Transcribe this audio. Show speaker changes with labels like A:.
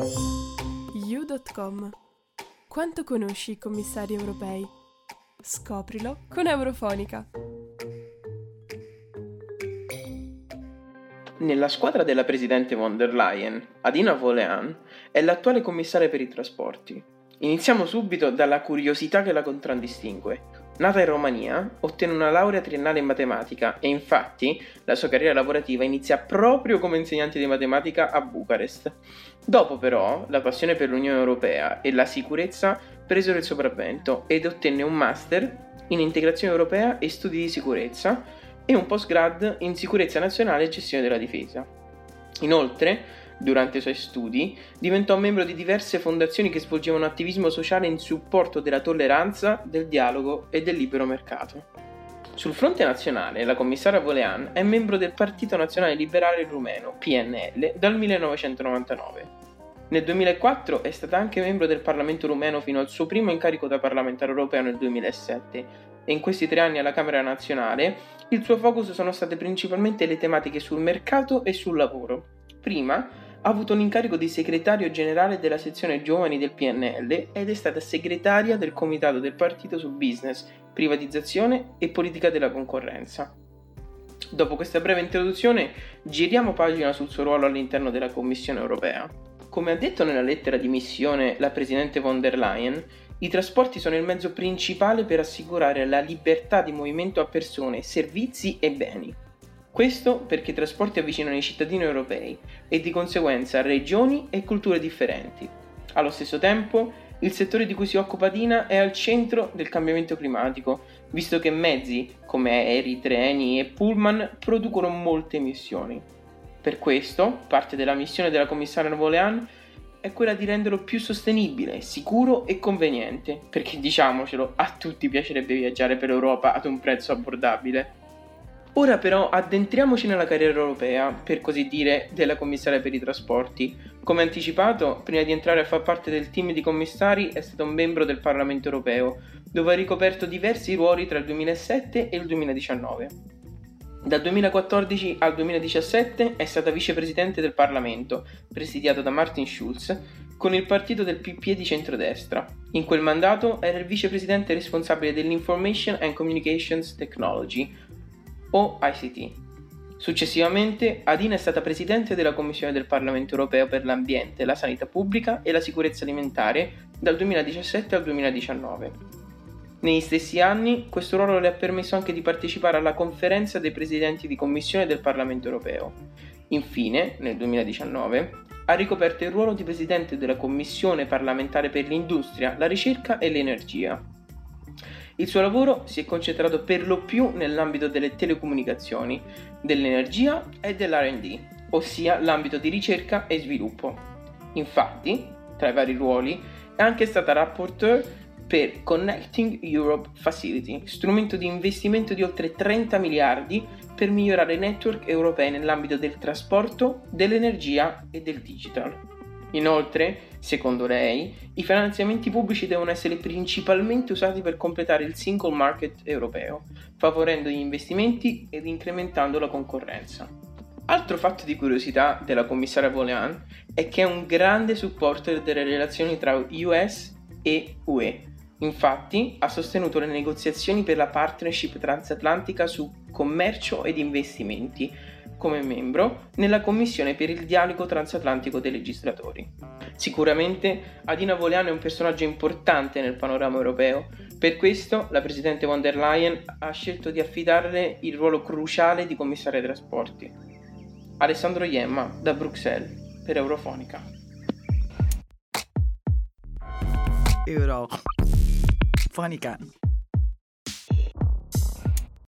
A: You.com Quanto conosci i commissari europei? Scoprilo con Eurofonica.
B: Nella squadra della presidente von der Leyen, Adina Volean è l'attuale commissaria per i trasporti. Iniziamo subito dalla curiosità che la contraddistingue. Nata in Romania, ottenne una laurea triennale in matematica e infatti la sua carriera lavorativa inizia proprio come insegnante di matematica a Bucarest. Dopo però la passione per l'Unione Europea e la sicurezza presero il sopravvento ed ottenne un master in integrazione europea e studi di sicurezza e un postgrad in sicurezza nazionale e gestione della difesa. Inoltre, Durante i suoi studi diventò membro di diverse fondazioni che svolgevano attivismo sociale in supporto della tolleranza, del dialogo e del libero mercato. Sul fronte nazionale, la commissaria Volean è membro del Partito Nazionale Liberale Rumeno, PNL, dal 1999. Nel 2004 è stata anche membro del Parlamento rumeno fino al suo primo incarico da parlamentare europeo nel 2007 e in questi tre anni alla Camera nazionale il suo focus sono state principalmente le tematiche sul mercato e sul lavoro. Prima ha avuto un incarico di segretario generale della sezione giovani del PNL ed è stata segretaria del comitato del partito su business, privatizzazione e politica della concorrenza. Dopo questa breve introduzione, giriamo pagina sul suo ruolo all'interno della Commissione europea. Come ha detto nella lettera di missione la Presidente von der Leyen, i trasporti sono il mezzo principale per assicurare la libertà di movimento a persone, servizi e beni. Questo perché i trasporti avvicinano i cittadini europei e di conseguenza regioni e culture differenti. Allo stesso tempo, il settore di cui si occupa Dina è al centro del cambiamento climatico, visto che mezzi come aerei, treni e pullman producono molte emissioni. Per questo, parte della missione della commissaria Volean è quella di renderlo più sostenibile, sicuro e conveniente, perché diciamocelo, a tutti piacerebbe viaggiare per l'Europa ad un prezzo abbordabile. Ora però addentriamoci nella carriera europea, per così dire, della commissaria per i trasporti. Come anticipato, prima di entrare a far parte del team di commissari è stato un membro del Parlamento europeo, dove ha ricoperto diversi ruoli tra il 2007 e il 2019. Dal 2014 al 2017 è stata vicepresidente del Parlamento, presidiato da Martin Schulz, con il partito del PPE di centrodestra. In quel mandato era il vicepresidente responsabile dell'Information and Communications Technology, o ICT. Successivamente, Adina è stata presidente della Commissione del Parlamento europeo per l'ambiente, la sanità pubblica e la sicurezza alimentare dal 2017 al 2019. Negli stessi anni, questo ruolo le ha permesso anche di partecipare alla conferenza dei presidenti di Commissione del Parlamento europeo. Infine, nel 2019, ha ricoperto il ruolo di presidente della Commissione parlamentare per l'industria, la ricerca e l'energia. Il suo lavoro si è concentrato per lo più nell'ambito delle telecomunicazioni, dell'energia e dell'RD, ossia l'ambito di ricerca e sviluppo. Infatti, tra i vari ruoli, è anche stata rapporteur per Connecting Europe Facility, strumento di investimento di oltre 30 miliardi per migliorare i network europei nell'ambito del trasporto, dell'energia e del digital. Inoltre, secondo lei, i finanziamenti pubblici devono essere principalmente usati per completare il single market europeo, favorendo gli investimenti ed incrementando la concorrenza. Altro fatto di curiosità della commissaria Volean è che è un grande supporter delle relazioni tra US e UE. Infatti, ha sostenuto le negoziazioni per la partnership transatlantica su commercio ed investimenti, come membro nella Commissione per il dialogo transatlantico dei legislatori. Sicuramente Adina Voleano è un personaggio importante nel panorama europeo, per questo la Presidente von der Leyen ha scelto di affidarle il ruolo cruciale di commissario ai trasporti. Alessandro Iemma, da Bruxelles, per Eurofonica.
C: Eurofonica.